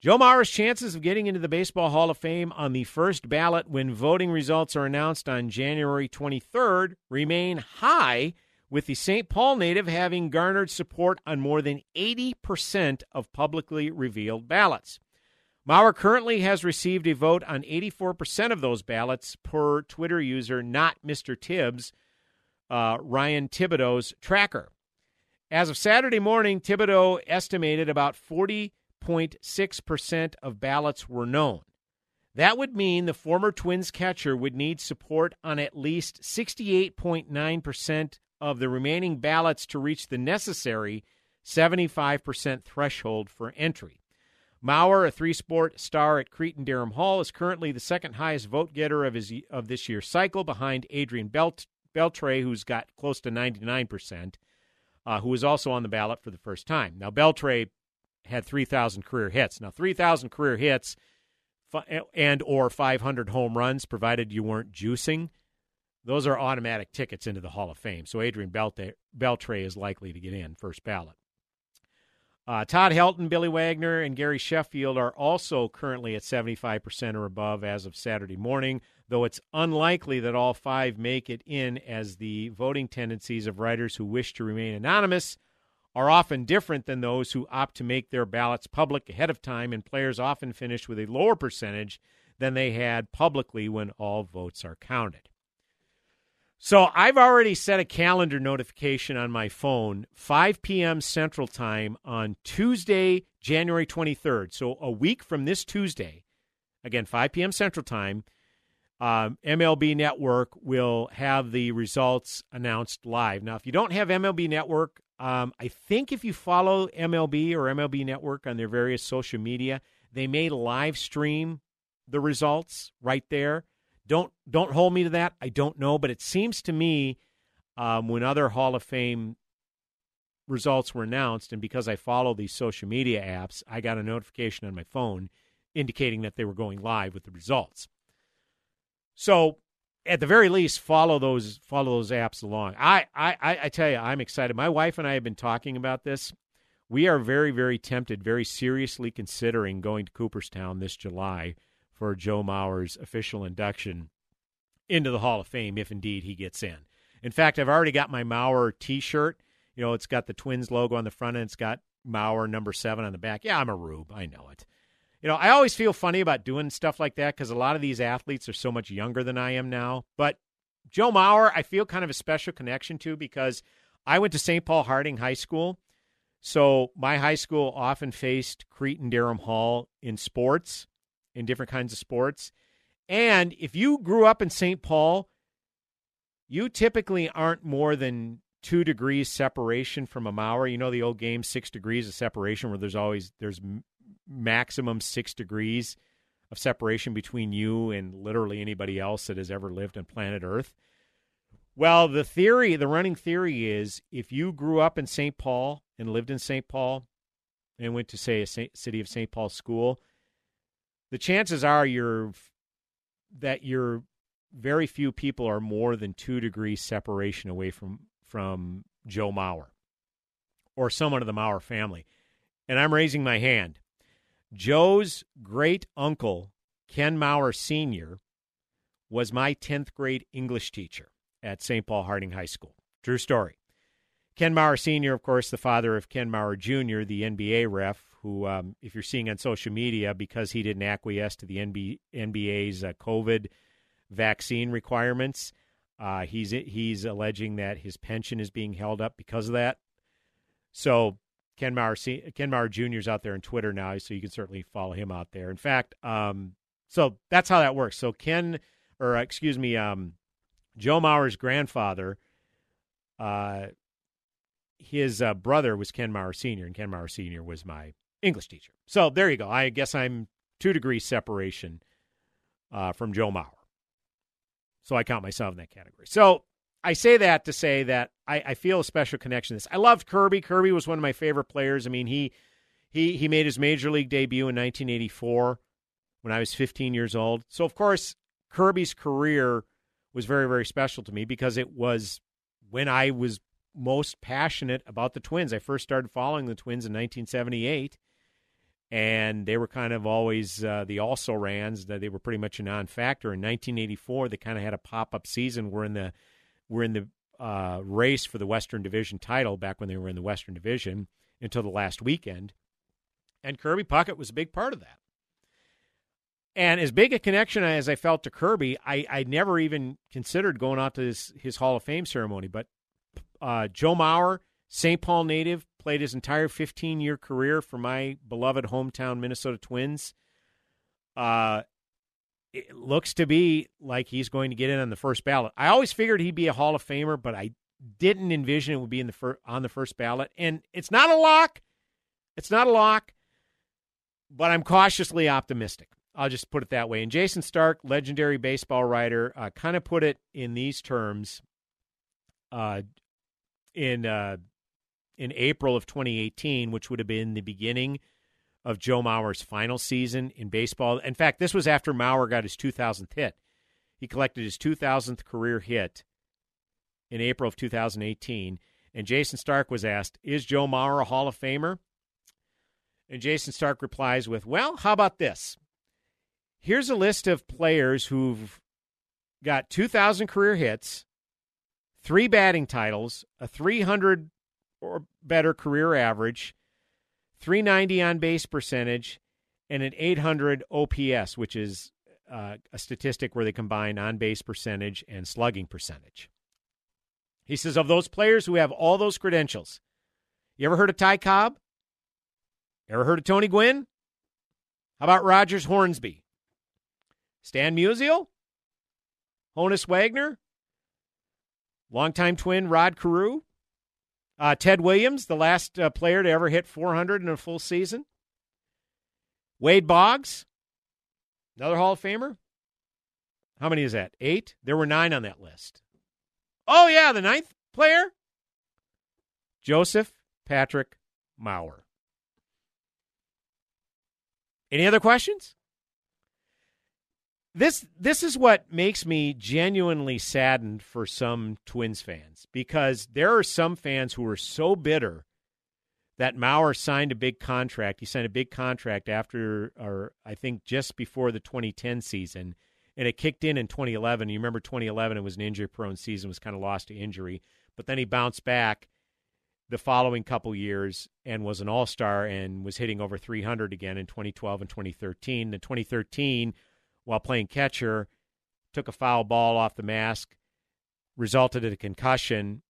Joe Mauer's chances of getting into the Baseball Hall of Fame on the first ballot when voting results are announced on January 23rd remain high, with the St. Paul native having garnered support on more than 80% of publicly revealed ballots. Mauer currently has received a vote on 84% of those ballots per Twitter user, not Mr. Tibbs, uh, Ryan Thibodaux's tracker. As of Saturday morning, Thibodaux estimated about 40 0.6% of ballots were known. That would mean the former Twins catcher would need support on at least 68.9% of the remaining ballots to reach the necessary 75% threshold for entry. Mauer, a three-sport star at Cretin-Derham Hall, is currently the second highest vote getter of his of this year's cycle, behind Adrian Belt, Beltre, who's got close to 99 percent, uh, who was also on the ballot for the first time. Now Beltre had 3,000 career hits. Now 3,000 career hits and or 500 home runs, provided you weren't juicing, those are automatic tickets into the Hall of Fame. So Adrian Beltre is likely to get in first ballot. Uh, Todd Helton, Billy Wagner, and Gary Sheffield are also currently at 75% or above as of Saturday morning, though it's unlikely that all five make it in as the voting tendencies of writers who wish to remain anonymous are often different than those who opt to make their ballots public ahead of time, and players often finish with a lower percentage than they had publicly when all votes are counted. So I've already set a calendar notification on my phone, 5 p.m. Central Time on Tuesday, January 23rd. So a week from this Tuesday, again, 5 p.m. Central Time, um, MLB Network will have the results announced live. Now, if you don't have MLB Network, um, I think if you follow MLB or MLB Network on their various social media, they may live stream the results right there. Don't don't hold me to that. I don't know, but it seems to me um, when other Hall of Fame results were announced, and because I follow these social media apps, I got a notification on my phone indicating that they were going live with the results. So, at the very least, follow those follow those apps along. I I I tell you, I'm excited. My wife and I have been talking about this. We are very very tempted, very seriously considering going to Cooperstown this July for Joe Mauer's official induction into the Hall of Fame if indeed he gets in. In fact, I've already got my Mauer T-shirt. You know, it's got the Twins logo on the front and it's got Mauer number seven on the back. Yeah, I'm a rube. I know it. You know, I always feel funny about doing stuff like that because a lot of these athletes are so much younger than I am now. But Joe Mauer, I feel kind of a special connection to because I went to St. Paul Harding High School. So my high school often faced Cretin-Derham Hall in sports in different kinds of sports. And if you grew up in St. Paul, you typically aren't more than two degrees separation from a Mauer. You know the old game, six degrees of separation, where there's always there's maximum six degrees of separation between you and literally anybody else that has ever lived on planet Earth. Well, the theory, the running theory is if you grew up in St. Paul and lived in St. Paul and went to, say, a city of St. Paul school, the chances are you're that you're very few people are more than two degrees separation away from from Joe Mauer or someone of the Mauer family. And I'm raising my hand. Joe's great uncle, Ken Mauer Sr., was my 10th grade English teacher at St. Paul Harding High School. True story. Ken Mauer Sr., of course, the father of Ken Mauer Jr., the NBA ref, who, um, if you're seeing on social media, because he didn't acquiesce to the NBA, NBA's uh, COVID vaccine requirements, uh, he's he's alleging that his pension is being held up because of that. So Ken Mauer, Ken Mauer Jr. is out there on Twitter now, so you can certainly follow him out there. In fact, um, so that's how that works. So Ken, or uh, excuse me, um, Joe Mauer's grandfather, uh, his uh, brother was Ken Mauer Sr., and Ken Mauer Sr. was my English teacher. So there you go. I guess I'm two degrees separation uh, from Joe Mauer. So I count myself in that category. So I say that to say that I, I feel a special connection to this. I loved Kirby. Kirby was one of my favorite players. I mean, he he he made his major league debut in 1984 when I was 15 years old. So of course, Kirby's career was very very special to me because it was when I was most passionate about the Twins. I first started following the Twins in 1978 and they were kind of always uh, the also rans they were pretty much a non-factor. In 1984 they kind of had a pop-up season. We're in the we're in the uh, race for the western division title back when they were in the western division until the last weekend. And kirby puckett was a big part of that. And as big a connection as i felt to kirby i, I never even considered going out to his, his hall of fame ceremony. But uh, joe mauer st paul native played his entire 15 year career for my beloved hometown Minnesota Twins. Uh, it looks to be like he's going to get in on the first ballot. I always figured he'd be a Hall of Famer, but I didn't envision it would be in the fir- on the first ballot. And it's not a lock. It's not a lock. but I'm cautiously optimistic. I'll just put it that way. And Jayson Stark, legendary baseball writer, uh, kind of put it in these terms uh, in uh, in April of 2018, which would have been the beginning of Joe Mauer's final season in baseball. In fact, this was after Mauer got his 2000th hit. He collected his 2000th career hit in April of 2018. And Jayson Stark was asked, Is Joe Mauer a Hall of Famer? And Jayson Stark replies with, Well, how about this? Here's a list of players who've got 2,000 career hits, three batting titles, a 300 or better career average, 390 on base percentage, and an 800 OPS, which is uh, a statistic where they combine on base percentage and slugging percentage. He says, of those players who have all those credentials, you ever heard of Ty Cobb? Ever heard of Tony Gwynn? How about Rogers Hornsby? Stan Musial? Honus Wagner? Longtime twin Rod Carew? Uh, Ted Williams, the last uh, player to ever hit 400 in a full season. Wade Boggs, another Hall of Famer. How many is that? Eight? There were nine on that list. Oh, yeah, the ninth player? Joseph Patrick Mauer. Any other questions? This this is what makes me genuinely saddened for some Twins fans because there are some fans who are so bitter that Mauer signed a big contract. He signed a big contract after, or I think just before the 2010 season, and it kicked in in 2011. You remember 2011? It was an injury-prone season, was kind of lost to injury, but then he bounced back the following couple years and was an all-star and was hitting over 300 again in 2012 and 2013. In 2013 while playing catcher, took a foul ball off the mask, resulted in a concussion,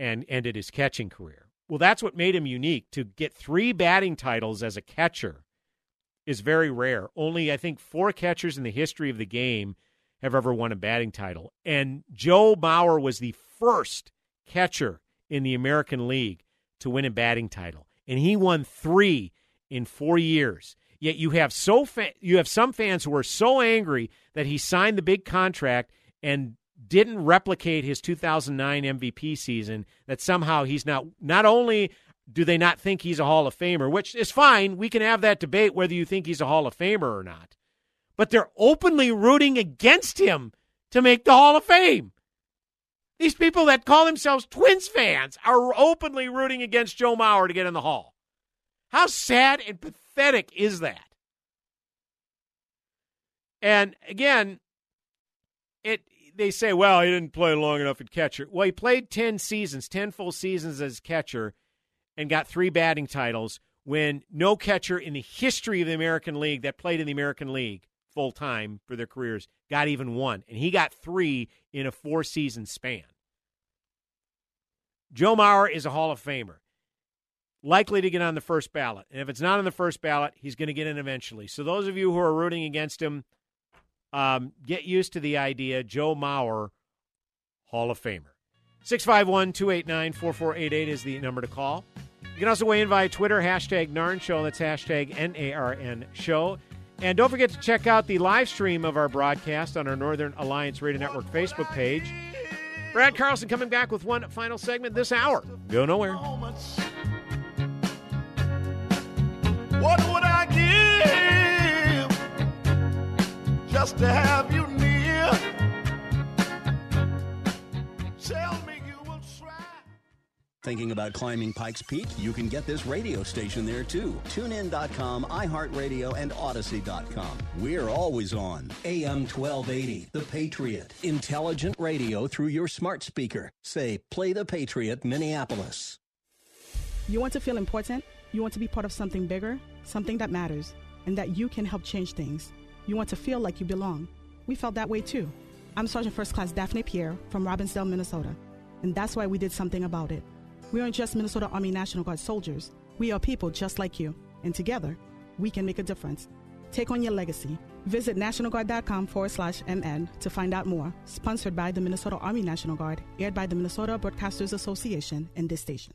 and ended his catching career. Well, that's what made him unique. To get three batting titles as a catcher is very rare. Only, I think, four catchers in the history of the game have ever won a batting title. And Joe Mauer was the first catcher in the American League to win a batting title. And he won three in four years. Yet you have so fa- you have some fans who are so angry that he signed the big contract and didn't replicate his 2009 MVP season that somehow he's not not only do they not think he's a Hall of Famer, which is fine, we can have that debate whether you think he's a Hall of Famer or not. But they're openly rooting against him to make the Hall of Fame. These people that call themselves Twins fans are openly rooting against Joe Mauer to get in the Hall. How sad and pathetic pathetic is that? And again, it they say, well, he didn't play long enough at catcher. Well, he played 10 seasons, 10 full seasons as catcher and got three batting titles when no catcher in the history of the American League that played in the American League full time for their careers got even one. And he got three in a four season span. Joe Mauer is a Hall of Famer likely to get on the first ballot. And if it's not on the first ballot, he's going to get in eventually. So those of you who are rooting against him, um, get used to the idea Joe Mauer, Hall of Famer. 651 289 4488 is the number to call. You can also weigh in via Twitter, hashtag NARN Show. That's hashtag N A R N Show. And don't forget to check out the live stream of our broadcast on our Northern Alliance Radio Network Facebook page. Brad Carlson coming back with one final segment this hour. Go nowhere. What would I give just to have you near? Tell me you will try. Thinking about climbing Pikes Peak? You can get this radio station there too. TuneIn.com, iHeartRadio, and Odyssey.com. We're always on. AM 1280, The Patriot. Intelligent radio through your smart speaker. Say, play The Patriot, Minneapolis. You want to feel important? You want to be part of something bigger? Something that matters, and that you can help change things. You want to feel like you belong. We felt that way too. I'm Sergeant First Class Daphne Pierre from Robbinsdale, Minnesota, and that's why we did something about it. We aren't just Minnesota Army National Guard soldiers. We are people just like you, and together, we can make a difference. Take on your legacy. Visit NationalGuard.com forward slash MN to find out more. Sponsored by the Minnesota Army National Guard, aired by the Minnesota Broadcasters Association and this station.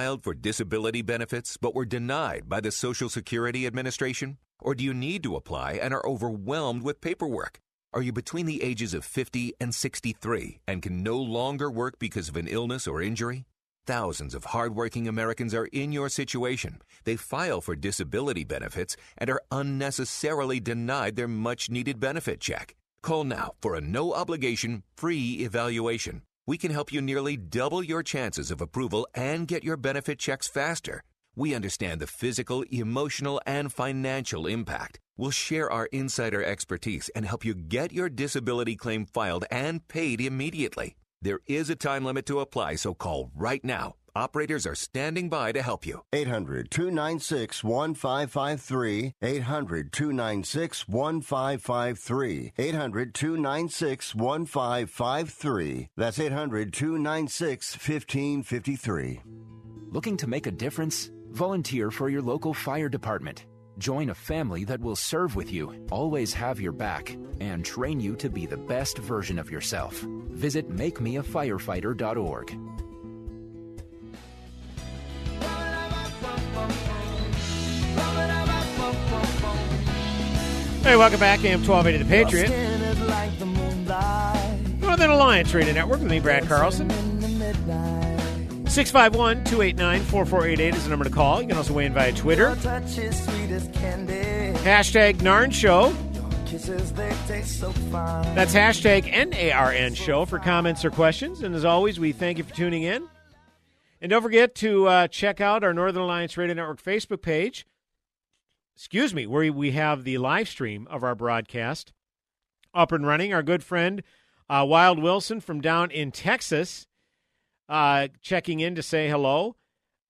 for disability benefits but were denied by the Social Security Administration? Or do you need to apply and are overwhelmed with paperwork? Are you between the ages of 50 and 63 and can no longer work because of an illness or injury? Thousands of hardworking Americans are in your situation. They file for disability benefits and are unnecessarily denied their much needed benefit check. Call now for a no obligation, free evaluation. We can help you nearly double your chances of approval and get your benefit checks faster. We understand the physical, emotional, and financial impact. We'll share our insider expertise and help you get your disability claim filed and paid immediately. There is a time limit to apply, so call right now. Operators are standing by to help you. 800 296 1553. 800 296 1553. 800 296 1553. That's 800 296 1553. Looking to make a difference? Volunteer for your local fire department. Join a family that will serve with you, always have your back, and train you to be the best version of yourself. Visit makemeafirefighter.org. Hey, welcome back. AM 1280 The Patriot. Northern Alliance Radio Network with me, Brad Carlson. 651 289 4488 is the number to call. You can also weigh in via Twitter. Hashtag Narn Show. That's hashtag N-A-R-N Show for comments or questions. And as always, we thank you for tuning in. And don't forget to uh, check out our Northern Alliance Radio Network Facebook page. Excuse me, where we have the live stream of our broadcast up and running. Our good friend uh, Wild Wilson from down in Texas uh, checking in to say hello.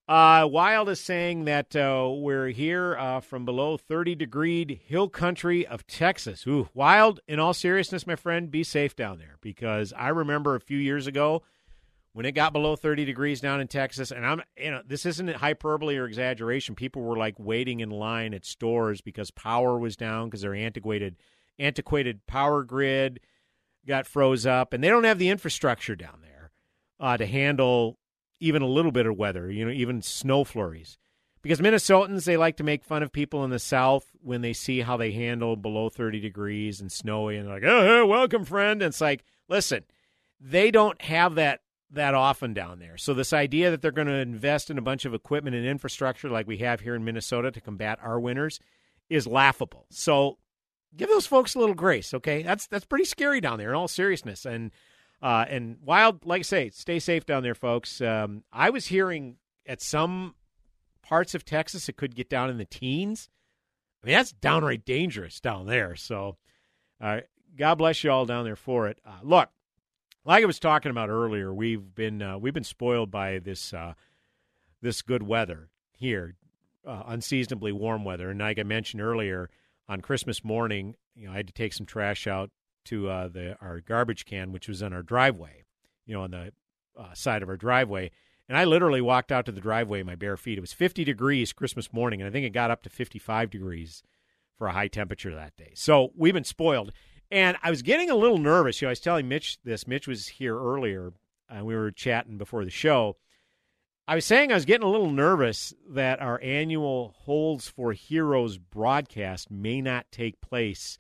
Uh, Wild is saying that uh, we're here uh, from below 30 degree hill country of Texas. Ooh, Wild, in all seriousness, my friend, be safe down there because I remember a few years ago when it got below 30 degrees down in Texas, and I'm, you know, this isn't hyperbole or exaggeration. People were like waiting in line at stores because power was down because their antiquated, antiquated power grid got froze up, and they don't have the infrastructure down there uh, to handle even a little bit of weather, you know, even snow flurries. Because Minnesotans, they like to make fun of people in the South when they see how they handle below 30 degrees and snowy, and like, oh, welcome, friend. And it's like, listen, they don't have that that often down there. So this idea that they're going to invest in a bunch of equipment and infrastructure like we have here in Minnesota to combat our winters is laughable. So give those folks a little grace, okay? That's that's pretty scary down there in all seriousness. And uh, and wild, like I say, stay safe down there, folks. Um, I was hearing at some parts of Texas it could get down in the teens. I mean, that's downright dangerous down there. So, uh, God bless you all down there for it. Uh, look, like I was talking about earlier, we've been uh, we've been spoiled by this uh, this good weather here, uh, unseasonably warm weather. And like I mentioned earlier, on Christmas morning, you know, I had to take some trash out to uh, the our garbage can, which was in our driveway, you know, on the uh, side of our driveway. And I literally walked out to the driveway in my bare feet. It was 50 degrees Christmas morning, and I think it got up to 55 degrees for a high temperature that day. So we've been spoiled. And I was getting a little nervous. You know, I was telling Mitch this. Mitch was here earlier, and we were chatting before the show. I was saying I was getting a little nervous that our annual Holes for Heroes broadcast may not take place.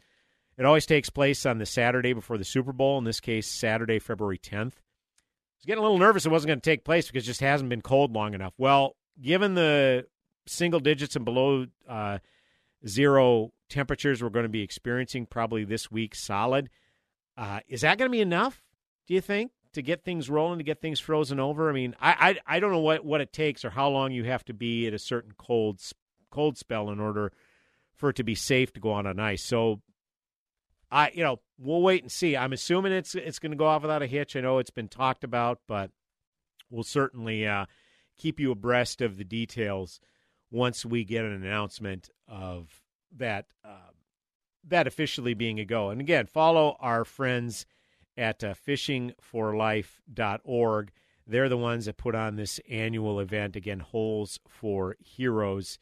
It always takes place on the Saturday before the Super Bowl, in this case, Saturday, February 10th. I was getting a little nervous it wasn't going to take place because it just hasn't been cold long enough. Well, given the single digits and below uh, zero temperatures we're going to be experiencing probably this week, solid. Uh, is that going to be enough? Do you think to get things rolling, to get things frozen over? I mean, I, I I don't know what what it takes or how long you have to be at a certain cold cold spell in order for it to be safe to go on on ice. So I, you know, we'll wait and see. I'm assuming it's it's going to go off without a hitch. I know it's been talked about, but we'll certainly uh, keep you abreast of the details once we get an announcement of that uh, that officially being a go. And again, follow our friends at uh, fishingforlife.org. They're the ones that put on this annual event again, Holes for Heroes.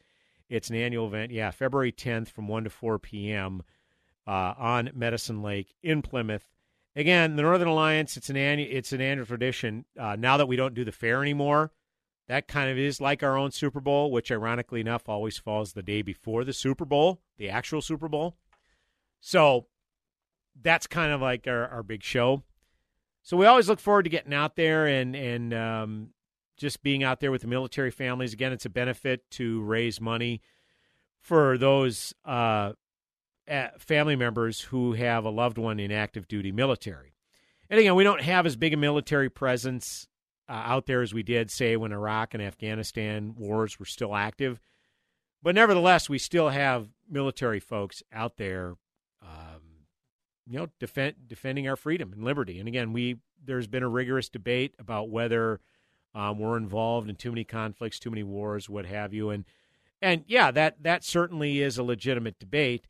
It's an annual event, yeah, February 10th from 1 to 4 p.m. Uh, on Medicine Lake in Plymouth. Again, the Northern Alliance, it's an annual, it's an annual tradition. Uh, now that we don't do the fair anymore, that kind of is like our own Super Bowl, which ironically enough always falls the day before the Super Bowl, the actual Super Bowl. So that's kind of like our, our big show. So we always look forward to getting out there and and um, just being out there with the military families. Again, it's a benefit to raise money for those uh, family members who have a loved one in active duty military. And again, we don't have as big a military presence uh, out there as we did, say, when Iraq and Afghanistan wars were still active. But nevertheless, we still have military folks out there, um, you know, defend, defending our freedom and liberty. And again, we there's been a rigorous debate about whether um, we're involved in too many conflicts, too many wars, what have you. And and yeah, that that certainly is a legitimate debate.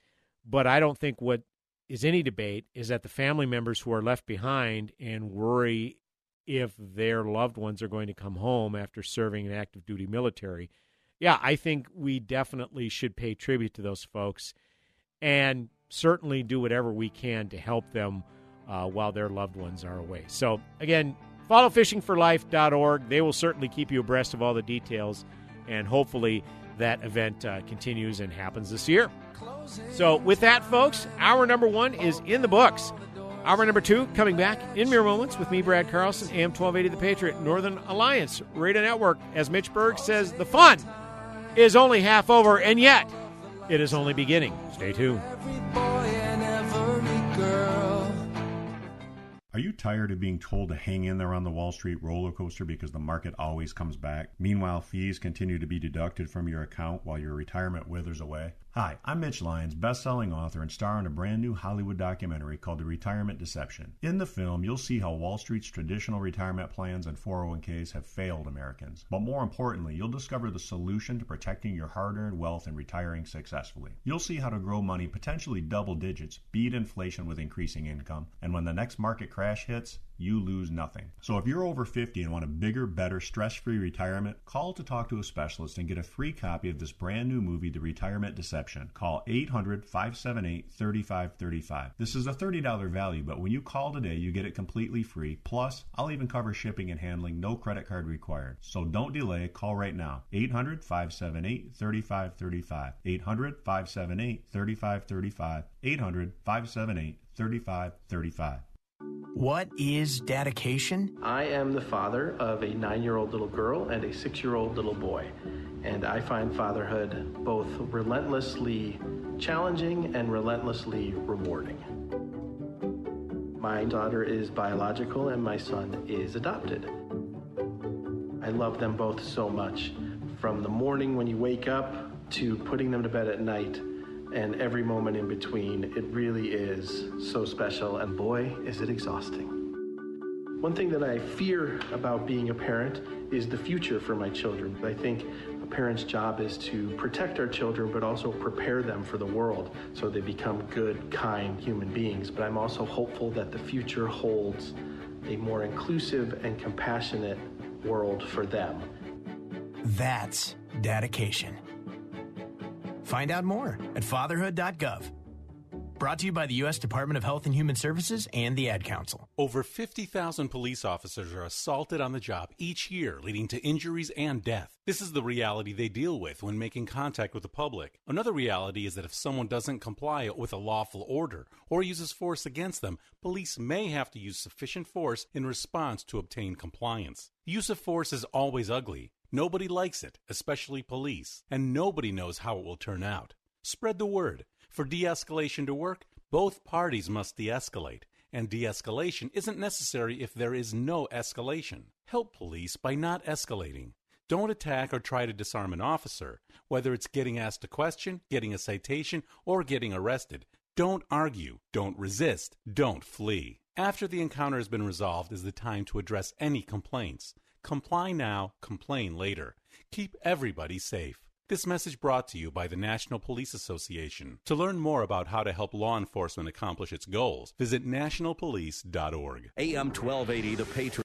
But I don't think what is any debate is that the family members who are left behind and worry if their loved ones are going to come home after serving in active duty military. Yeah, I think we definitely should pay tribute to those folks and certainly do whatever we can to help them uh, while their loved ones are away. So, again, follow fishingforlife.org. They will certainly keep you abreast of all the details, and hopefully that event uh, continues and happens this year. So, with that, folks, hour number one is in the books. Hour number two coming back in mere moments with me, Brad Carlson, AM 1280 The Patriot, Northern Alliance Radio Network. As Mitch Berg says, the fun is only half over, and yet it is only beginning. Stay tuned. Are you tired of being told to hang in there on the Wall Street roller coaster because the market always comes back? Meanwhile, fees continue to be deducted from your account while your retirement withers away? Hi, I'm Mitch Lyons, best-selling author and star in a brand new Hollywood documentary called The Retirement Deception. In the film, you'll see how Wall Street's traditional retirement plans and 401ks have failed Americans. But more importantly, you'll discover the solution to protecting your hard-earned wealth and retiring successfully. You'll see how to grow money potentially double digits, beat inflation with increasing income, and when the next market crash hits, you lose nothing. So if you're over 50 and want a bigger, better, stress-free retirement, call to talk to a specialist and get a free copy of this brand new movie, The Retirement Deception. Call 800-578-3535. This is a $30 value, but when you call today, you get it completely free. Plus, I'll even cover shipping and handling, no credit card required. So don't delay, call right now. 800-578-3535. 800-578-3535. 800-578-3535. What is dedication? I am the father of a nine year old little girl and a six year old little boy. And I find fatherhood both relentlessly challenging and relentlessly rewarding. My daughter is biological and my son is adopted. I love them both so much. From the morning when you wake up to putting them to bed at night, and every moment in between, it really is so special, and boy, is it exhausting. One thing that I fear about being a parent is the future for my children. I think a parent's job is to protect our children, but also prepare them for the world so they become good, kind human beings. But I'm also hopeful that the future holds a more inclusive and compassionate world for them. That's dedication. Find out more at fatherhood.gov. Brought to you by the U.S. Department of Health and Human Services and the Ad Council. Over 50,000 police officers are assaulted on the job each year, leading to injuries and death. This is the reality they deal with when making contact with the public. Another reality is that if someone doesn't comply with a lawful order or uses force against them, police may have to use sufficient force in response to obtain compliance. Use of force is always ugly Nobody likes it, especially police, and nobody knows how it will turn out. Spread the word. For de escalation to work, both parties must de escalate, and de escalation isn't necessary if there is no escalation. Help police by not escalating. Don't attack or try to disarm an officer, whether it's getting asked a question, getting a citation, or getting arrested. Don't argue, don't resist, don't flee. After the encounter has been resolved is the time to address any complaints. Comply now, complain later. Keep everybody safe. This message brought to you by the National Police Association. To learn more about how to help law enforcement accomplish its goals, visit nationalpolice.org. AM 1280, The Patriot.